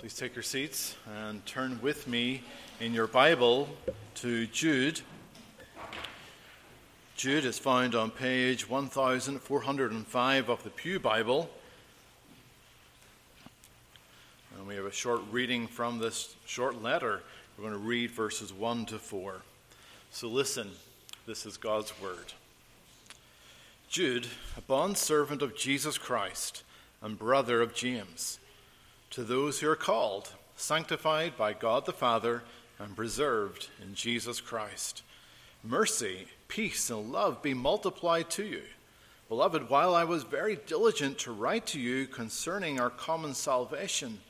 Please take your seats and turn with me in your Bible to Jude. Jude is found on page 1405 of the Pew Bible. And we have a short reading from this short letter. We're going to read verses 1 to 4. So listen, this is God's Word. Jude, a bondservant of Jesus Christ and brother of James to those who are called, sanctified by God the Father, and preserved in Jesus Christ. Mercy, peace, and love be multiplied to you. Beloved, while I was very diligent to write to you concerning our common salvation,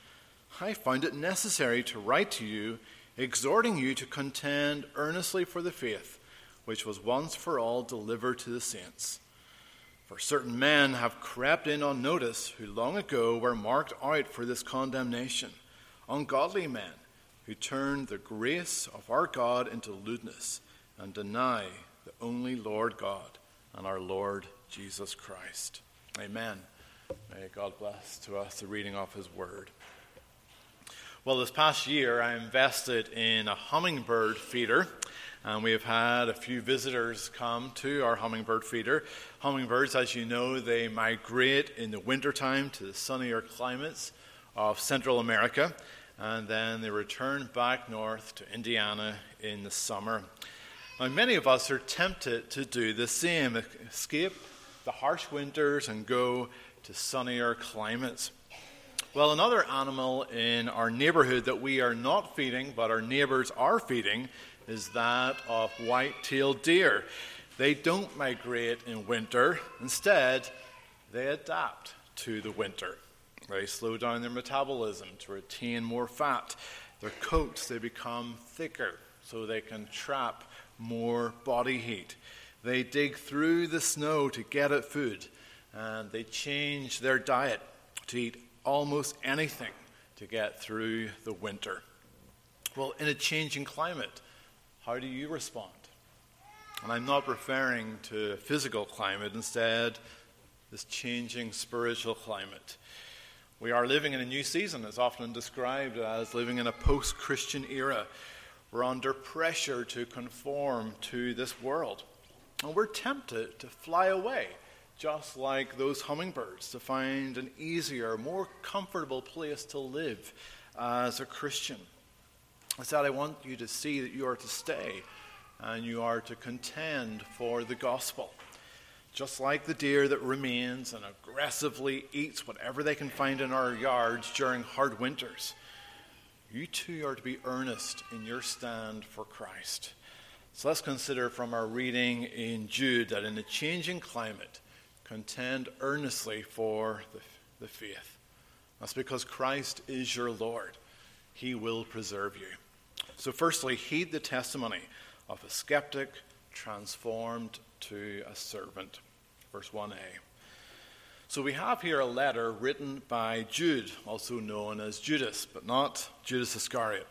I found it necessary to write to you, exhorting you to contend earnestly for the faith which was once for all delivered to the saints. For certain men have crept in on notice who long ago were marked out for this condemnation, ungodly men who turn the grace of our God into lewdness and deny the only Lord God and our Lord Jesus Christ. Amen. May God bless to us the reading of his word. Well, this past year I invested in a hummingbird feeder and we have had a few visitors come to our hummingbird feeder. Hummingbirds, as you know, they migrate in the wintertime to the sunnier climates of Central America, and then they return back north to Indiana in the summer. Now, many of us are tempted to do the same escape the harsh winters and go to sunnier climates. Well, another animal in our neighborhood that we are not feeding, but our neighbors are feeding, is that of white-tailed deer. They don't migrate in winter. Instead, they adapt to the winter. They slow down their metabolism to retain more fat. Their coats, they become thicker so they can trap more body heat. They dig through the snow to get at food, and they change their diet to eat almost anything to get through the winter. Well, in a changing climate, how do you respond? And I'm not referring to physical climate, instead, this changing spiritual climate. We are living in a new season. It's often described as living in a post Christian era. We're under pressure to conform to this world. And we're tempted to fly away, just like those hummingbirds, to find an easier, more comfortable place to live as a Christian. Instead, I want you to see that you are to stay and you are to contend for the gospel. Just like the deer that remains and aggressively eats whatever they can find in our yards during hard winters, you too are to be earnest in your stand for Christ. So let's consider from our reading in Jude that in a changing climate, contend earnestly for the, the faith. That's because Christ is your Lord. He will preserve you. So, firstly, heed the testimony of a skeptic transformed to a servant. Verse 1a. So, we have here a letter written by Jude, also known as Judas, but not Judas Iscariot.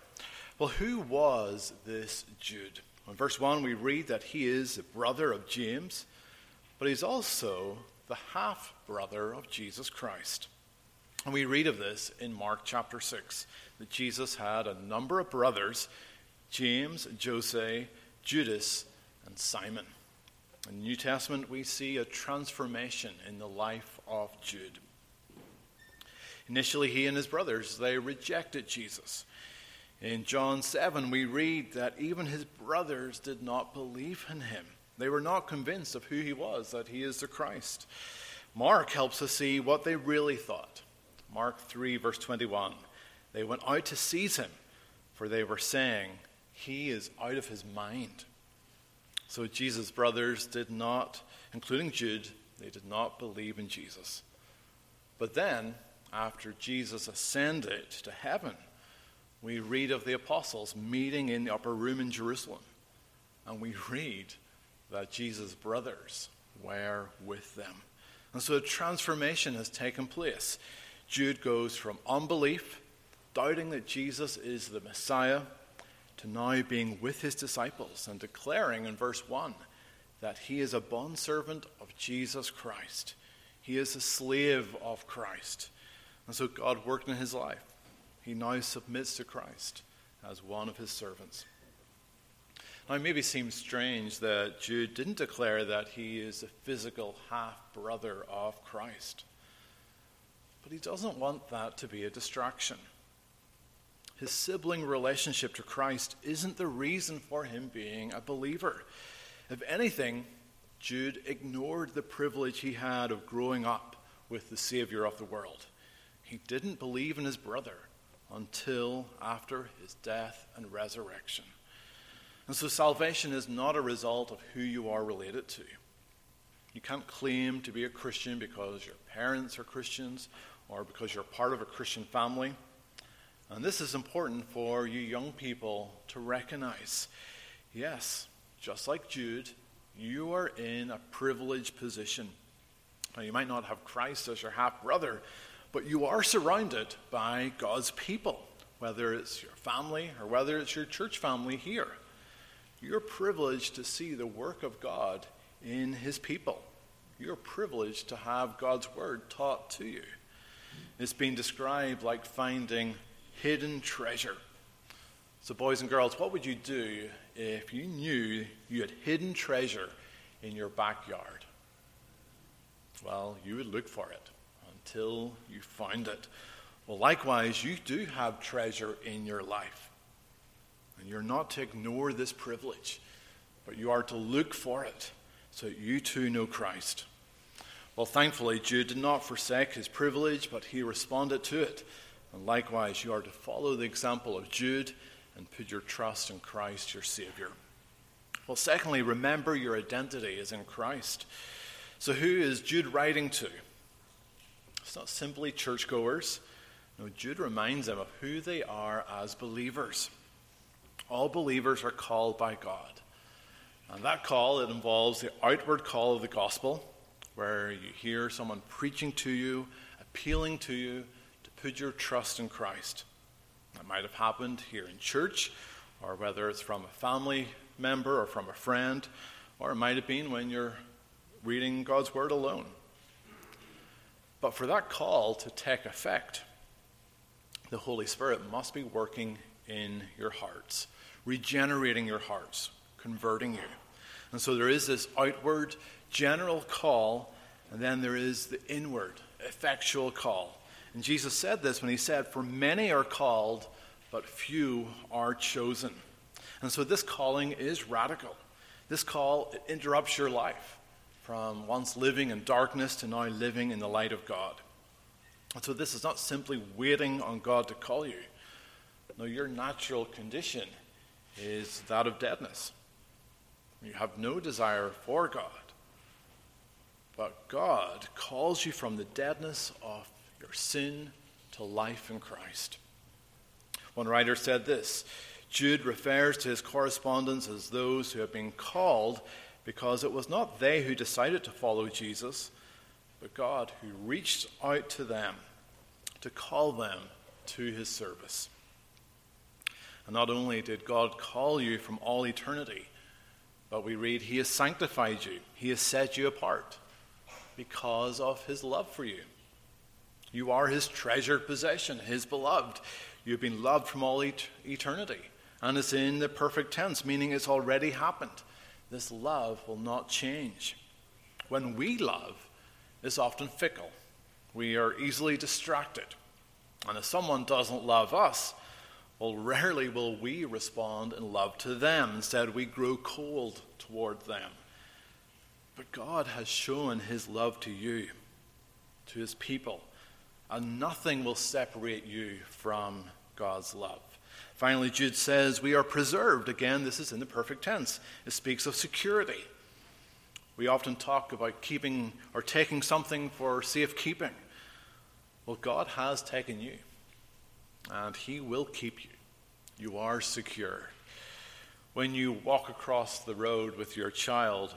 Well, who was this Jude? In verse 1, we read that he is a brother of James, but he's also the half brother of Jesus Christ. And we read of this in Mark chapter 6 that Jesus had a number of brothers James, Jose, Judas, and Simon. In the New Testament, we see a transformation in the life of Jude. Initially, he and his brothers, they rejected Jesus. In John 7, we read that even his brothers did not believe in him. They were not convinced of who he was, that he is the Christ. Mark helps us see what they really thought. Mark 3, verse 21. They went out to seize him, for they were saying, He is out of his mind. So Jesus' brothers did not, including Jude, they did not believe in Jesus. But then, after Jesus ascended to heaven, we read of the apostles meeting in the upper room in Jerusalem. And we read that Jesus' brothers were with them. And so a transformation has taken place. Jude goes from unbelief, doubting that Jesus is the Messiah, to now being with his disciples and declaring in verse 1 that he is a bondservant of Jesus Christ. He is a slave of Christ. And so God worked in his life. he now submits to Christ as one of his servants. Now, it maybe seems strange that Jude didn't declare that he is a physical half brother of Christ. But he doesn't want that to be a distraction. His sibling relationship to Christ isn't the reason for him being a believer. If anything, Jude ignored the privilege he had of growing up with the Savior of the world. He didn't believe in his brother until after his death and resurrection. And so salvation is not a result of who you are related to. You can't claim to be a Christian because your parents are Christians or because you're part of a Christian family. And this is important for you young people to recognize. Yes, just like Jude, you are in a privileged position. Now, you might not have Christ as your half brother, but you are surrounded by God's people, whether it's your family or whether it's your church family here. You're privileged to see the work of God in His people. You're privileged to have God's word taught to you. It's been described like finding hidden treasure. So, boys and girls, what would you do if you knew you had hidden treasure in your backyard? Well, you would look for it until you find it. Well, likewise, you do have treasure in your life. And you're not to ignore this privilege, but you are to look for it so you too know Christ. Well, thankfully, Jude did not forsake his privilege, but he responded to it. And likewise, you are to follow the example of Jude and put your trust in Christ, your Savior. Well, secondly, remember your identity is in Christ. So, who is Jude writing to? It's not simply churchgoers. No, Jude reminds them of who they are as believers. All believers are called by God. And that call, it involves the outward call of the gospel, where you hear someone preaching to you, appealing to you, to put your trust in Christ. That might have happened here in church, or whether it's from a family member or from a friend, or it might have been when you're reading God's Word alone. But for that call to take effect, the Holy Spirit must be working in your hearts, regenerating your hearts, converting you. And so there is this outward general call, and then there is the inward effectual call. And Jesus said this when he said, For many are called, but few are chosen. And so this calling is radical. This call interrupts your life from once living in darkness to now living in the light of God. And so this is not simply waiting on God to call you. No, your natural condition is that of deadness. You have no desire for God. But God calls you from the deadness of your sin to life in Christ. One writer said this Jude refers to his correspondents as those who have been called because it was not they who decided to follow Jesus, but God who reached out to them to call them to his service. And not only did God call you from all eternity, but we read, He has sanctified you, He has set you apart because of His love for you. You are his treasured possession, his beloved. You've been loved from all et- eternity. And it's in the perfect tense, meaning it's already happened. This love will not change. When we love, it's often fickle. We are easily distracted. And if someone doesn't love us, well, rarely will we respond in love to them. Instead, we grow cold toward them. But God has shown his love to you, to his people and nothing will separate you from God's love. Finally, Jude says, We are preserved. Again, this is in the perfect tense. It speaks of security. We often talk about keeping or taking something for safekeeping. Well, God has taken you, and He will keep you. You are secure. When you walk across the road with your child,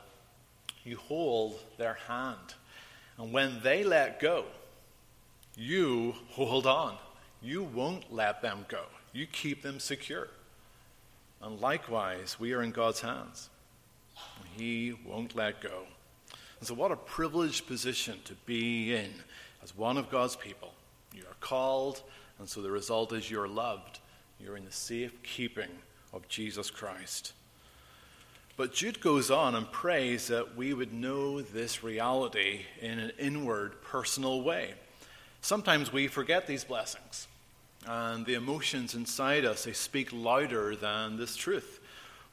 you hold their hand. And when they let go, you hold on. You won't let them go. You keep them secure. And likewise, we are in God's hands. He won't let go. And so, what a privileged position to be in as one of God's people. You are called And so the result is you're loved. You're in the safe keeping of Jesus Christ. But Jude goes on and prays that we would know this reality in an inward, personal way. Sometimes we forget these blessings, and the emotions inside us, they speak louder than this truth.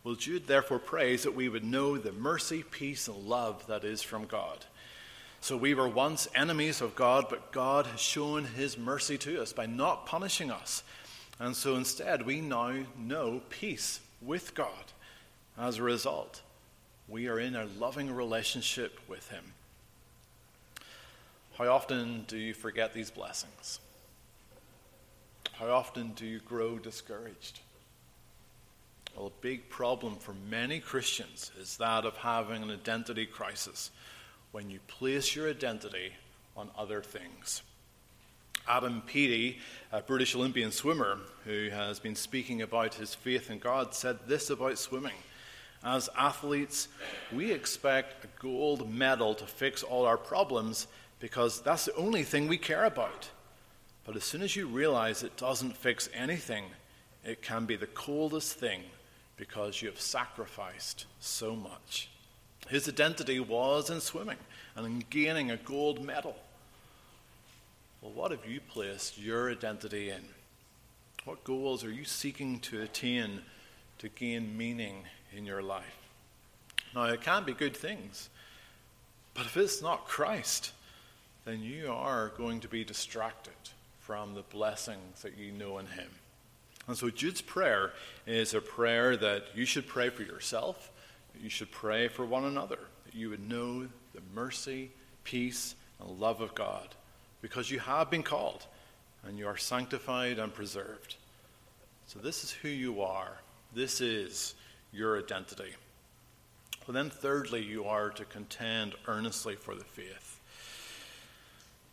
Well, Jude therefore prays that we would know the mercy, peace, and love that is from God. So we were once enemies of God, but God has shown his mercy to us by not punishing us. And so instead, we now know peace with God. As a result, we are in a loving relationship with him. How often do you forget these blessings? How often do you grow discouraged? Well, a big problem for many Christians is that of having an identity crisis when you place your identity on other things. Adam Peaty, a British Olympian swimmer who has been speaking about his faith in God, said this about swimming. As athletes, we expect a gold medal to fix all our problems because that's the only thing we care about. But as soon as you realize it doesn't fix anything, it can be the coldest thing because you have sacrificed so much. His identity was in swimming and in gaining a gold medal. Well, what have you placed your identity in? What goals are you seeking to attain to gain meaning in your life? Now, it can be good things, but if it's not Christ, then you are going to be distracted from the blessings that you know in Him. And so Jude's prayer is a prayer that you should pray for yourself, you should pray for one another, that you would know the mercy, peace, and love of God, because you have been called and you are sanctified and preserved. So this is who you are. This is your identity. Then, thirdly, you are to contend earnestly for the faith.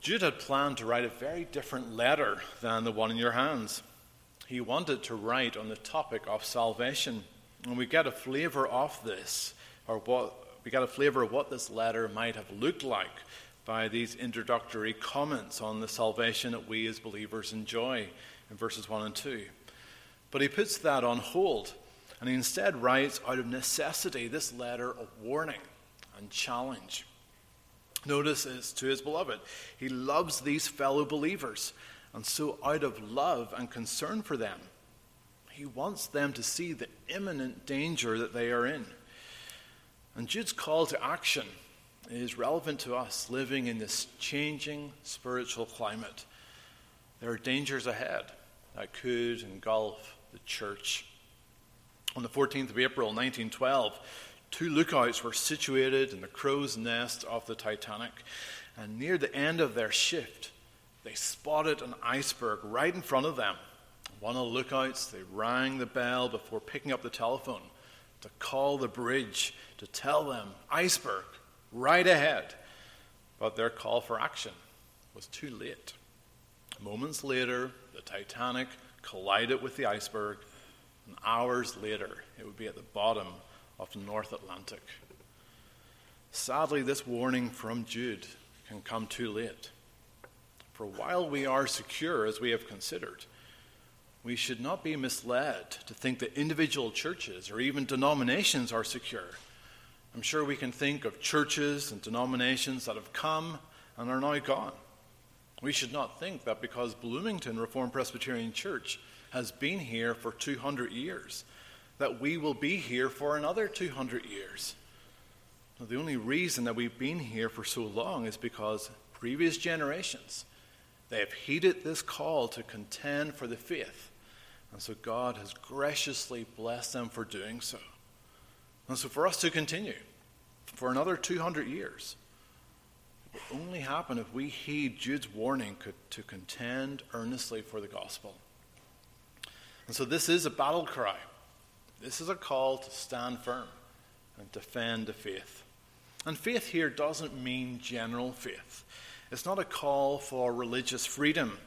Jude had planned to write a very different letter than the one in your hands. He wanted to write on the topic of salvation. And we get a flavor of this, or what we get a flavor of what this letter might have looked like by these introductory comments on the salvation that we as believers enjoy in verses 1 and 2. But he puts that on hold, and he instead writes out of necessity this letter of warning and challenge. Notice it's to his beloved. He loves these fellow believers, and so out of love and concern for them, he wants them to see the imminent danger that they are in. And Jude's call to action is relevant to us living in this changing spiritual climate. There are dangers ahead that could engulf the church. On the 14th of April 1912, two lookouts were situated in the crow's nest of the Titanic, and near the end of their shift, they spotted an iceberg right in front of them. One of the lookouts, they rang the bell before picking up the telephone to call the bridge to tell them, iceberg, right ahead. But their call for action was too late. Moments later, the Titanic collided with the iceberg, and hours later, it would be at the bottom of the North Atlantic. Sadly, this warning from Jude can come too late. For while we are secure, as we have considered, we should not be misled to think that individual churches or even denominations are secure. I'm sure we can think of churches and denominations that have come and are now gone. We should not think that because Bloomington Reformed Presbyterian Church has been here for 200 years, that we will be here for another 200 years. Now, the only reason that we've been here for so long is because previous generations they have heeded this call to contend for the faith and so God has graciously blessed them for doing so. And so for us to continue for another 200 years, it will only happen if we heed Jude's warning to contend earnestly for the gospel. And so this is a battle cry. This is a call to stand firm and defend the faith. And faith here doesn't mean general faith. It's not a call for religious freedom.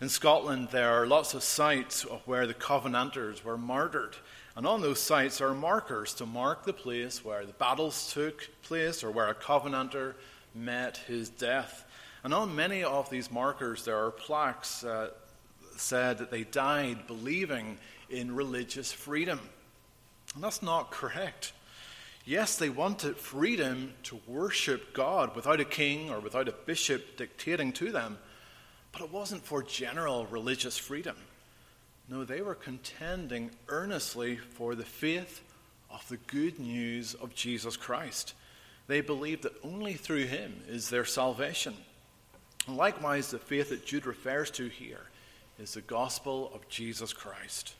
In Scotland, there are lots of sites of where the Covenanters were martyred. And on those sites are markers to mark the place where the battles took place or where a Covenanter met his death. And on many of these markers, there are plaques uh, said that they died believing in religious freedom. And that's not correct. Yes, they wanted freedom to worship God without a king or without a bishop dictating to them, but it wasn't for general religious freedom. No, they were contending earnestly for the faith of the good news of Jesus Christ. They believed that only through him is their salvation. Likewise, the faith that Jude refers to here is the gospel of Jesus Christ.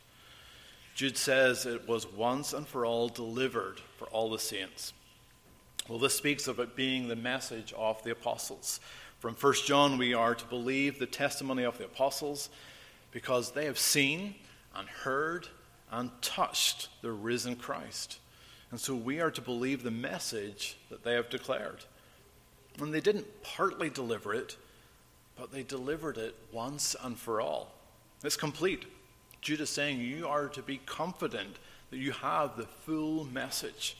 Jude says it was once and for all delivered for all the saints. Well, this speaks of it being the message of the apostles. From 1 John, we are to believe the testimony of the apostles because they have seen and heard and touched the risen Christ. And so we are to believe the message that they have declared. And they didn't partly deliver it, but they delivered it once and for all. It's complete. Jude is saying you are to be confident that you have the full message.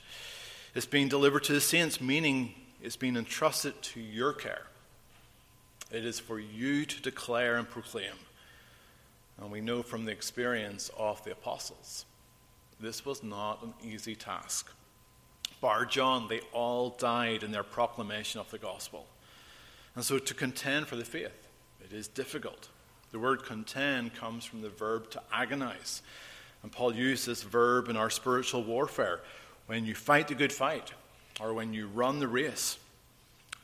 It's being delivered to the saints, meaning it's being entrusted to your care. It is for you to declare and proclaim. And we know from the experience of the apostles, this was not an easy task. Bar John, they all died in their proclamation of the gospel. And so to contend for the faith, it is difficult. The word contend comes from the verb to agonize. And Paul used this verb in our spiritual warfare when you fight the good fight or when you run the race.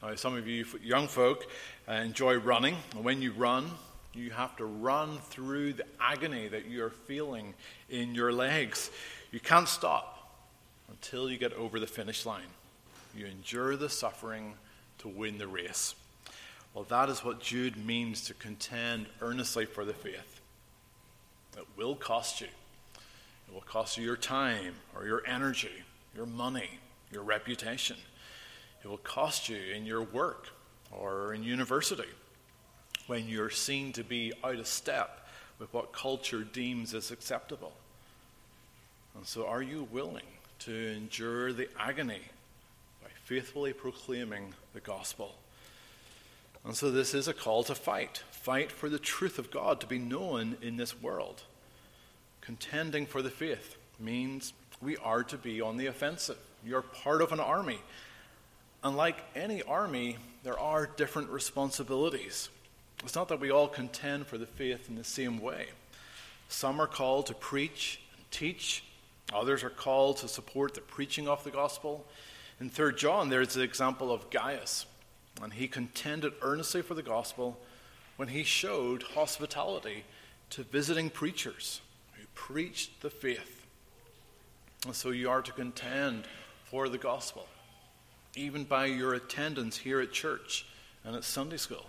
Now, some of you young folk uh, enjoy running, and when you run, you have to run through the agony that you're feeling in your legs. You can't stop until you get over the finish line. You endure the suffering to win the race. Well, that is what Jude means to contend earnestly for the faith. It will cost you. It will cost you your time or your energy, your money, your reputation. It will cost you in your work or in university when you're seen to be out of step with what culture deems as acceptable. And so, are you willing to endure the agony by faithfully proclaiming the gospel? And so, this is a call to fight. Fight for the truth of God to be known in this world. Contending for the faith means we are to be on the offensive. You're part of an army. And like any army, there are different responsibilities. It's not that we all contend for the faith in the same way. Some are called to preach and teach, others are called to support the preaching of the gospel. In 3 John, there's the example of Gaius, and he contended earnestly for the gospel when he showed hospitality to visiting preachers who preached the faith. And so you are to contend for the gospel, even by your attendance here at church and at Sunday school.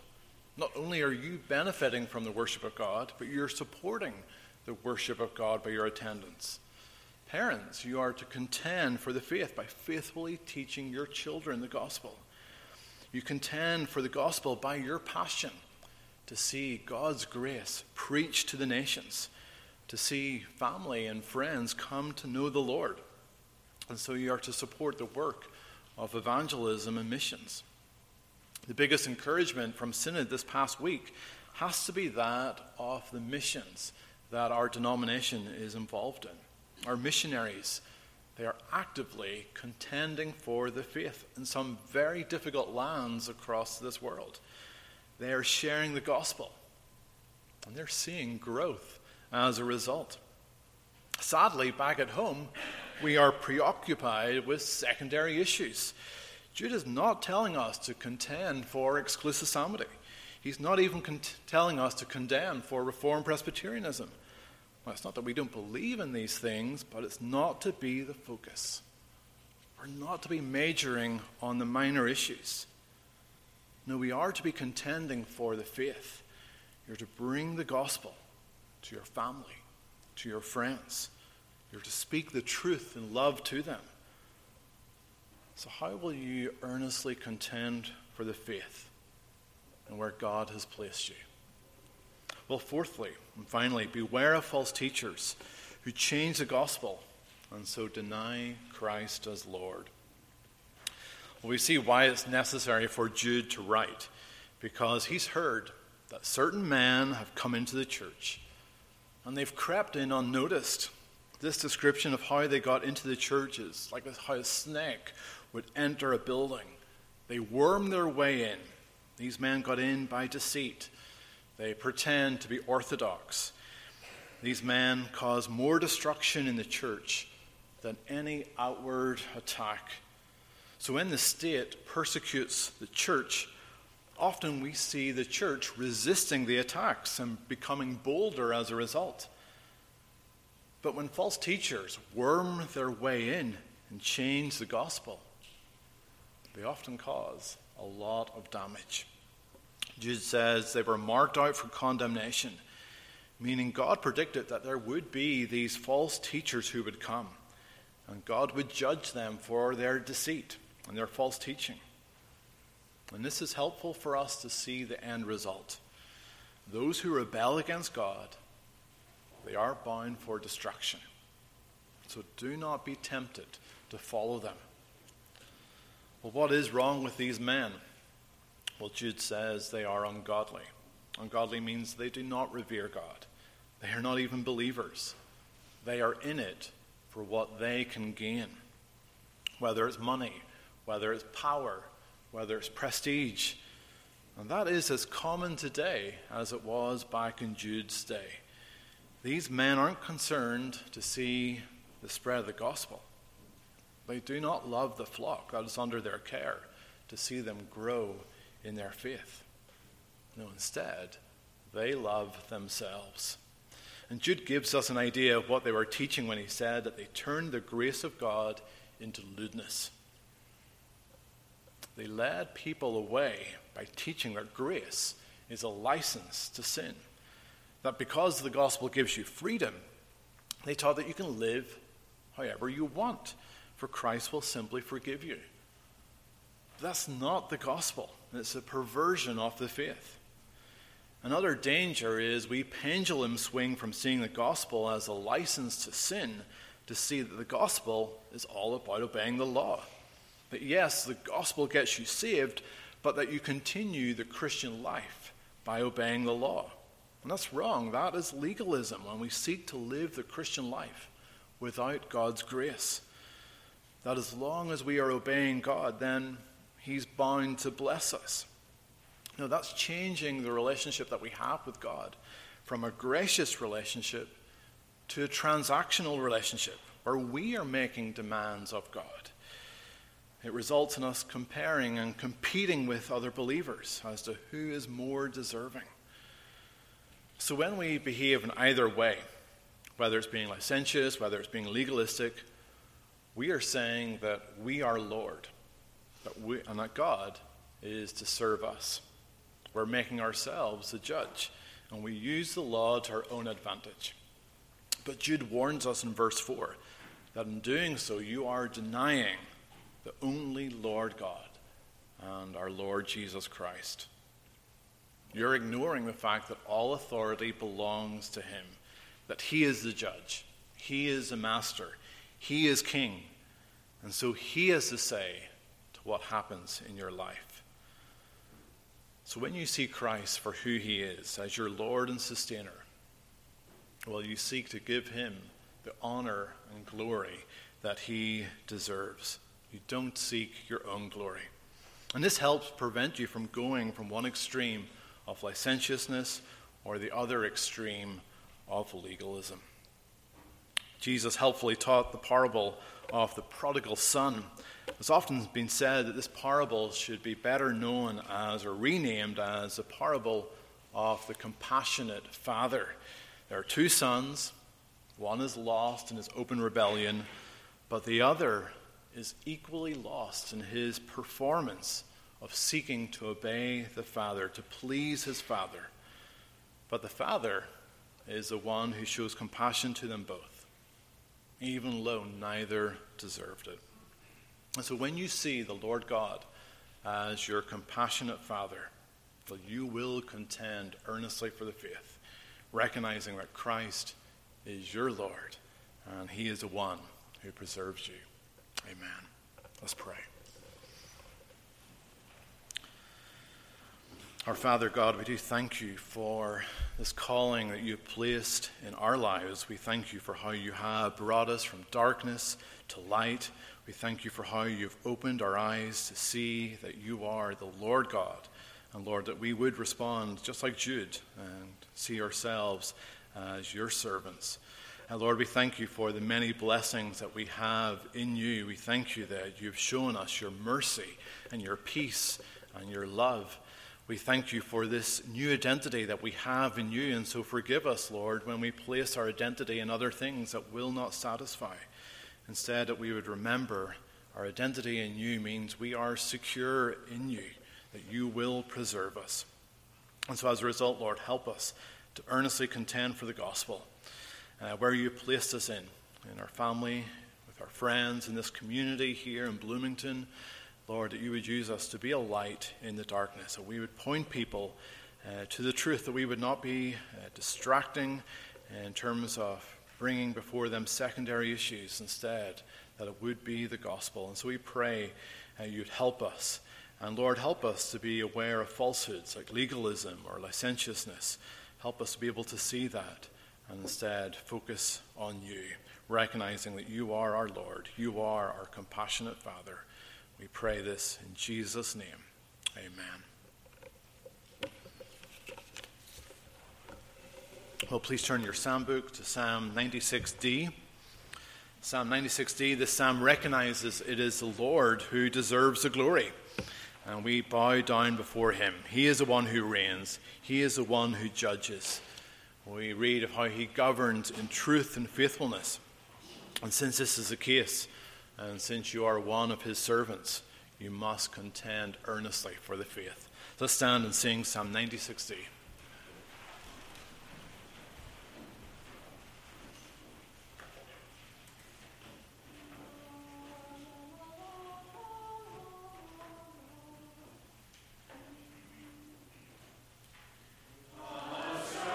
Not only are you benefiting from the worship of God, but you're supporting the worship of God by your attendance. Parents, you are to contend for the faith by faithfully teaching your children the gospel. You contend for the gospel by your passion to see God's grace preached to the nations, to see family and friends come to know the Lord. And so you are to support the work of evangelism and missions. The biggest encouragement from Synod this past week has to be that of the missions that our denomination is involved in. Our missionaries, they are actively contending for the faith in some very difficult lands across this world. They are sharing the gospel, and they're seeing growth as a result. Sadly, back at home, we are preoccupied with secondary issues. Jude is not telling us to contend for exclusivity. He's not even telling us to condemn for Reformed Presbyterianism. Well, it's not that we don't believe in these things, but it's not to be the focus. We're not to be majoring on the minor issues. No, we are to be contending for the faith. You're to bring the gospel to your family, to your friends. You're to speak the truth in love to them. So, how will you earnestly contend for the faith and where God has placed you? Well, fourthly and finally, beware of false teachers who change the gospel and so deny Christ as Lord. Well, we see why it's necessary for Jude to write, because he's heard that certain men have come into the church and they've crept in unnoticed. This description of how they got into the church is like how a snake would enter a building. They worm their way in. These men got in by deceit. They pretend to be orthodox. These men cause more destruction in the church than any outward attack. So when the state persecutes the church, often we see the church resisting the attacks and becoming bolder as a result. But when false teachers worm their way in and change the gospel, they often cause a lot of damage. Jude says they were marked out for condemnation, meaning God predicted that there would be these false teachers who would come, and God would judge them for their deceit and their false teaching. And this is helpful for us to see the end result. Those who rebel against God, they are bound for destruction. So do not be tempted to follow them. Well, what is wrong with these men? Well, Jude says they are ungodly. Ungodly means they do not revere God, they are not even believers. They are in it for what they can gain, whether it's money, whether it's power, whether it's prestige. And that is as common today as it was back in Jude's day. These men aren't concerned to see the spread of the gospel. They do not love the flock that is under their care to see them grow in their faith. No, instead, they love themselves. And Jude gives us an idea of what they were teaching when he said that they turned the grace of God into lewdness. They led people away by teaching that grace is a license to sin. That because the gospel gives you freedom, they taught that you can live however you want for Christ will simply forgive you. That's not the gospel. It's a perversion of the faith. Another danger is we pendulum swing from seeing the gospel as a license to sin to see that the gospel is all about obeying the law. That yes, the gospel gets you saved, but that you continue the Christian life by obeying the law. And that's wrong. That is legalism when we seek to live the Christian life without God's grace that as long as we are obeying God, then He's bound to bless us. Now, that's changing the relationship that we have with God from a gracious relationship to a transactional relationship where we are making demands of God. It results in us comparing and competing with other believers as to who is more deserving. So when we behave in either way, whether it's being licentious, whether it's being legalistic, we are saying that we are Lord, that we, and that God is to serve us. We're making ourselves the judge, and we use the law to our own advantage. But Jude warns us in verse 4 that in doing so, you are denying the only Lord God and our Lord Jesus Christ. You're ignoring the fact that all authority belongs to Him, that He is the judge, He is the master, he is king. And so he has to say what happens in your life. So when you see Christ for who he is, as your Lord and sustainer, well, you seek to give him the honor and glory that he deserves. You don't seek your own glory. And this helps prevent you from going from one extreme of licentiousness or the other extreme of legalism. Jesus helpfully taught the parable of the prodigal son. It's often been said that this parable should be better known as or renamed as the parable of the compassionate father. There are two sons. One is lost in his open rebellion, but the other is equally lost in his performance of seeking to obey the father, to please his father. But the father is the one who shows compassion to them both even though neither deserved it. And so when you see the Lord God as your compassionate Father, well, you will contend earnestly for the faith, recognizing that Christ is your Lord and He is the one who preserves you. Amen. Let's pray. Our Father God, we do thank you for this calling that you have placed in our lives. We thank you for how you have brought us from darkness to light. We thank you for how you've opened our eyes to see that you are the Lord God. And Lord, that we would respond just like Jude and see ourselves as your servants. And Lord, we thank you for the many blessings that we have in you. We thank you that you've shown us your mercy and your peace and your love. We thank you for this new identity that we have in you. And so forgive us, Lord, when we place our identity in other things that will not satisfy. Instead, that we would remember our identity in you means we are secure in you, that you will preserve us. And so, as a result, Lord, help us to earnestly contend for the gospel uh, where you placed us in, in our family, with our friends, in this community here in Bloomington. Lord, that you would use us to be a light in the darkness, that we would point people uh, to the truth, that we would not be uh, distracting in terms of bringing before them secondary issues instead, that it would be the gospel. And so we pray uh, you'd help us. And Lord, help us to be aware of falsehoods like legalism or licentiousness. Help us to be able to see that and instead focus on you, recognizing that you are our Lord, you are our compassionate Father. We pray this in Jesus' name. Amen. Well, please turn your psalm book to Psalm 96d. Psalm 96d, this psalm recognizes it is the Lord who deserves the glory. And we bow down before him. He is the one who reigns, he is the one who judges we read of how he governed in truth and faithfulness. And since this is the case, and since you are one of his servants, you must contend earnestly for the faith. Let's stand and sing Psalm 9060.